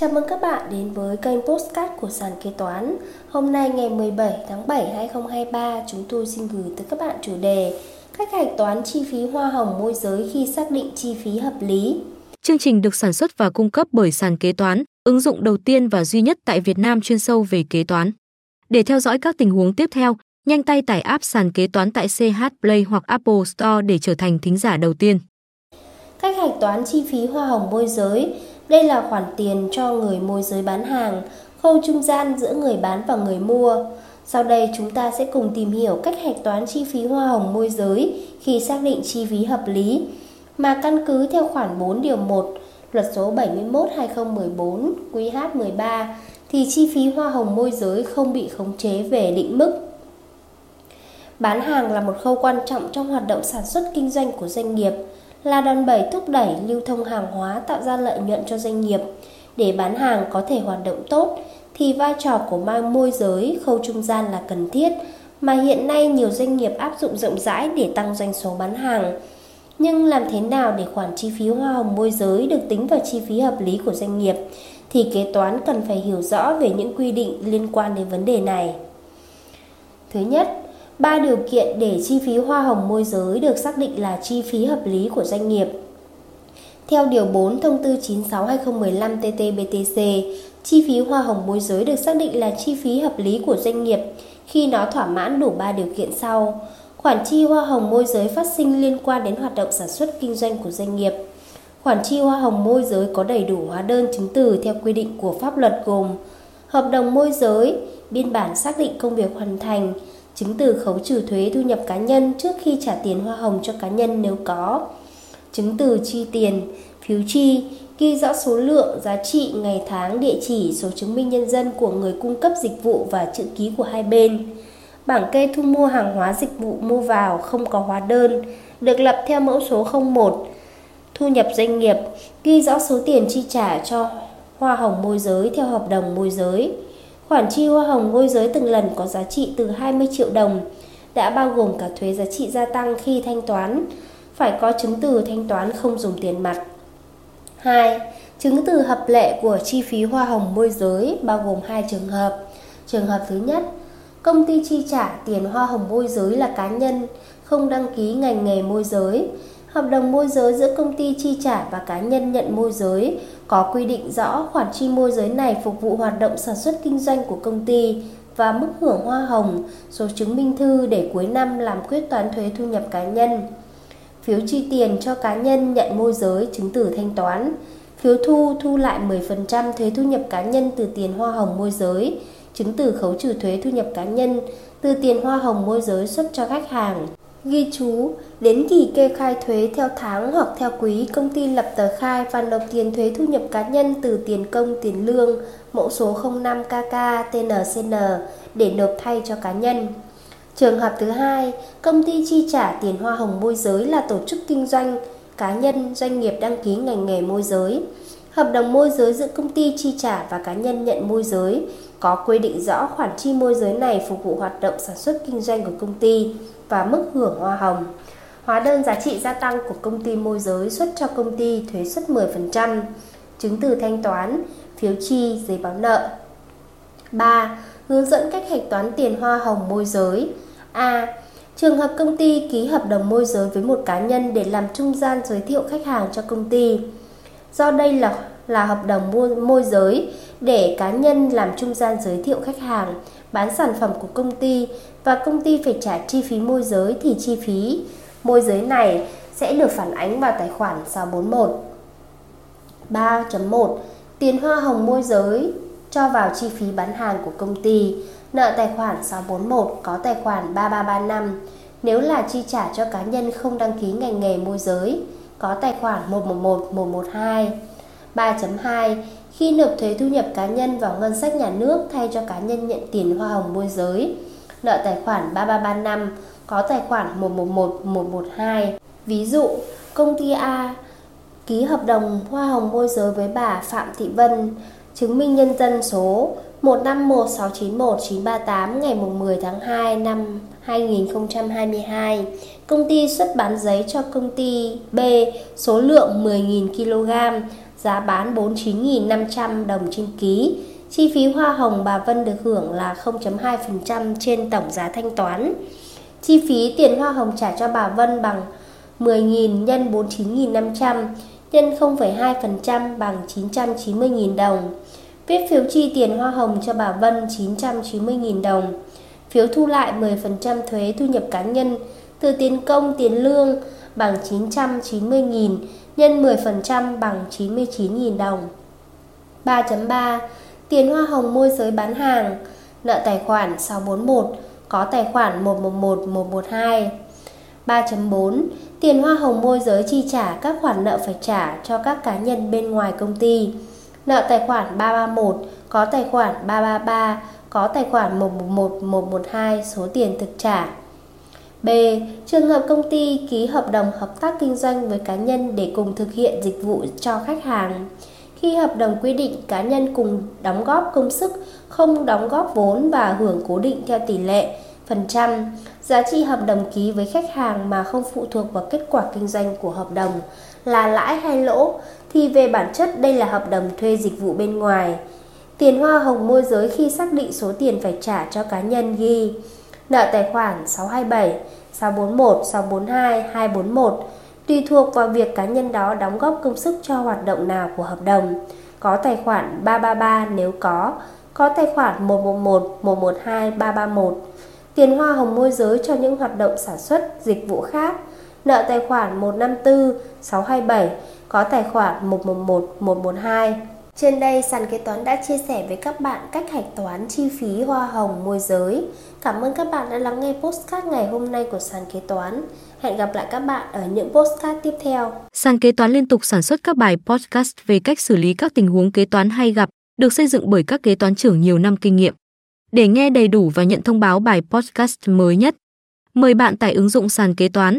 Chào mừng các bạn đến với kênh Postcard của sàn kế toán. Hôm nay ngày 17 tháng 7 2023, chúng tôi xin gửi tới các bạn chủ đề Cách hạch toán chi phí hoa hồng môi giới khi xác định chi phí hợp lý. Chương trình được sản xuất và cung cấp bởi sàn kế toán, ứng dụng đầu tiên và duy nhất tại Việt Nam chuyên sâu về kế toán. Để theo dõi các tình huống tiếp theo, nhanh tay tải app sàn kế toán tại CH Play hoặc Apple Store để trở thành thính giả đầu tiên. Cách hạch toán chi phí hoa hồng môi giới đây là khoản tiền cho người môi giới bán hàng, khâu trung gian giữa người bán và người mua. Sau đây chúng ta sẽ cùng tìm hiểu cách hạch toán chi phí hoa hồng môi giới khi xác định chi phí hợp lý mà căn cứ theo khoản 4 điều 1 Luật số 71/2014 QH13 thì chi phí hoa hồng môi giới không bị khống chế về định mức. Bán hàng là một khâu quan trọng trong hoạt động sản xuất kinh doanh của doanh nghiệp là đòn bẩy thúc đẩy lưu thông hàng hóa tạo ra lợi nhuận cho doanh nghiệp. Để bán hàng có thể hoạt động tốt thì vai trò của mang môi giới khâu trung gian là cần thiết mà hiện nay nhiều doanh nghiệp áp dụng rộng rãi để tăng doanh số bán hàng. Nhưng làm thế nào để khoản chi phí hoa hồng môi giới được tính vào chi phí hợp lý của doanh nghiệp thì kế toán cần phải hiểu rõ về những quy định liên quan đến vấn đề này. Thứ nhất, ba điều kiện để chi phí hoa hồng môi giới được xác định là chi phí hợp lý của doanh nghiệp. Theo Điều 4 Thông tư 96-2015 TT-BTC, chi phí hoa hồng môi giới được xác định là chi phí hợp lý của doanh nghiệp khi nó thỏa mãn đủ 3 điều kiện sau. Khoản chi hoa hồng môi giới phát sinh liên quan đến hoạt động sản xuất kinh doanh của doanh nghiệp. Khoản chi hoa hồng môi giới có đầy đủ hóa đơn chứng từ theo quy định của pháp luật gồm hợp đồng môi giới, biên bản xác định công việc hoàn thành, chứng từ khấu trừ thuế thu nhập cá nhân trước khi trả tiền hoa hồng cho cá nhân nếu có, chứng từ chi tiền, phiếu chi, ghi rõ số lượng, giá trị, ngày tháng, địa chỉ, số chứng minh nhân dân của người cung cấp dịch vụ và chữ ký của hai bên. Bảng kê thu mua hàng hóa dịch vụ mua vào không có hóa đơn, được lập theo mẫu số 01. Thu nhập doanh nghiệp, ghi rõ số tiền chi trả cho hoa hồng môi giới theo hợp đồng môi giới. Khoản chi hoa hồng môi giới từng lần có giá trị từ 20 triệu đồng, đã bao gồm cả thuế giá trị gia tăng khi thanh toán, phải có chứng từ thanh toán không dùng tiền mặt. 2. Chứng từ hợp lệ của chi phí hoa hồng môi giới bao gồm hai trường hợp. Trường hợp thứ nhất, công ty chi trả tiền hoa hồng môi giới là cá nhân, không đăng ký ngành nghề môi giới. Hợp đồng môi giới giữa công ty chi trả và cá nhân nhận môi giới có quy định rõ khoản chi môi giới này phục vụ hoạt động sản xuất kinh doanh của công ty và mức hưởng hoa hồng, số chứng minh thư để cuối năm làm quyết toán thuế thu nhập cá nhân. Phiếu chi tiền cho cá nhân nhận môi giới chứng từ thanh toán. Phiếu thu thu lại 10% thuế thu nhập cá nhân từ tiền hoa hồng môi giới, chứng từ khấu trừ thuế thu nhập cá nhân từ tiền hoa hồng môi giới xuất cho khách hàng. Ghi chú, đến kỳ kê khai thuế theo tháng hoặc theo quý, công ty lập tờ khai và nộp tiền thuế thu nhập cá nhân từ tiền công tiền lương, mẫu số 05KK TNCN để nộp thay cho cá nhân. Trường hợp thứ hai, công ty chi trả tiền hoa hồng môi giới là tổ chức kinh doanh, cá nhân, doanh nghiệp đăng ký ngành nghề môi giới. Hợp đồng môi giới giữa công ty chi trả và cá nhân nhận môi giới có quy định rõ khoản chi môi giới này phục vụ hoạt động sản xuất kinh doanh của công ty và mức hưởng hoa hồng. Hóa đơn giá trị gia tăng của công ty môi giới xuất cho công ty thuế suất 10%, chứng từ thanh toán, phiếu chi, giấy báo nợ. 3. Hướng dẫn cách hạch toán tiền hoa hồng môi giới. A. Trường hợp công ty ký hợp đồng môi giới với một cá nhân để làm trung gian giới thiệu khách hàng cho công ty. Do đây là là hợp đồng môi môi giới để cá nhân làm trung gian giới thiệu khách hàng bán sản phẩm của công ty và công ty phải trả chi phí môi giới thì chi phí. Môi giới này sẽ được phản ánh vào tài khoản 641. 3.1 Tiền hoa hồng môi giới cho vào chi phí bán hàng của công ty. Nợ tài khoản 641 có tài khoản 3335 nếu là chi trả cho cá nhân không đăng ký ngành nghề môi giới, có tài khoản 111 112 3.2 khi nộp thuế thu nhập cá nhân vào ngân sách nhà nước thay cho cá nhân nhận tiền hoa hồng môi giới. Nợ tài khoản 3335 có tài khoản 111 112. Ví dụ, công ty A ký hợp đồng hoa hồng môi giới với bà Phạm Thị Vân, chứng minh nhân dân số 151691938 ngày 10 tháng 2 năm 2022. Công ty xuất bán giấy cho công ty B số lượng 10.000 kg giá bán 49.500 đồng trên ký. Chi phí hoa hồng bà Vân được hưởng là 0.2% trên tổng giá thanh toán. Chi phí tiền hoa hồng trả cho bà Vân bằng 10.000 nhân 49.500 nhân 0,2% bằng 990.000 đồng. Viết phiếu chi tiền hoa hồng cho bà Vân 990.000 đồng. Phiếu thu lại 10% thuế thu nhập cá nhân từ tiền công, tiền lương bằng 990.000 nhân 10% bằng 99.000 đồng. 3.3 Tiền hoa hồng môi giới bán hàng Nợ tài khoản 641 Có tài khoản 111 112 3.4 Tiền hoa hồng môi giới chi trả các khoản nợ phải trả cho các cá nhân bên ngoài công ty Nợ tài khoản 331 Có tài khoản 333 Có tài khoản 111 112 Số tiền thực trả B. Trường hợp công ty ký hợp đồng hợp tác kinh doanh với cá nhân để cùng thực hiện dịch vụ cho khách hàng. Khi hợp đồng quy định cá nhân cùng đóng góp công sức, không đóng góp vốn và hưởng cố định theo tỷ lệ phần trăm, giá trị hợp đồng ký với khách hàng mà không phụ thuộc vào kết quả kinh doanh của hợp đồng là lãi hay lỗ thì về bản chất đây là hợp đồng thuê dịch vụ bên ngoài. Tiền hoa hồng môi giới khi xác định số tiền phải trả cho cá nhân ghi nợ tài khoản 627, 641, 642, 241 tùy thuộc vào việc cá nhân đó đóng góp công sức cho hoạt động nào của hợp đồng. Có tài khoản 333 nếu có, có tài khoản 111, 112, 331. Tiền hoa hồng môi giới cho những hoạt động sản xuất, dịch vụ khác. Nợ tài khoản 154, 627, có tài khoản 111, 112. Trên đây, sàn kế toán đã chia sẻ với các bạn cách hạch toán chi phí hoa hồng môi giới. Cảm ơn các bạn đã lắng nghe postcard ngày hôm nay của sàn kế toán. Hẹn gặp lại các bạn ở những postcard tiếp theo. Sàn kế toán liên tục sản xuất các bài podcast về cách xử lý các tình huống kế toán hay gặp, được xây dựng bởi các kế toán trưởng nhiều năm kinh nghiệm. Để nghe đầy đủ và nhận thông báo bài podcast mới nhất, mời bạn tải ứng dụng sàn kế toán,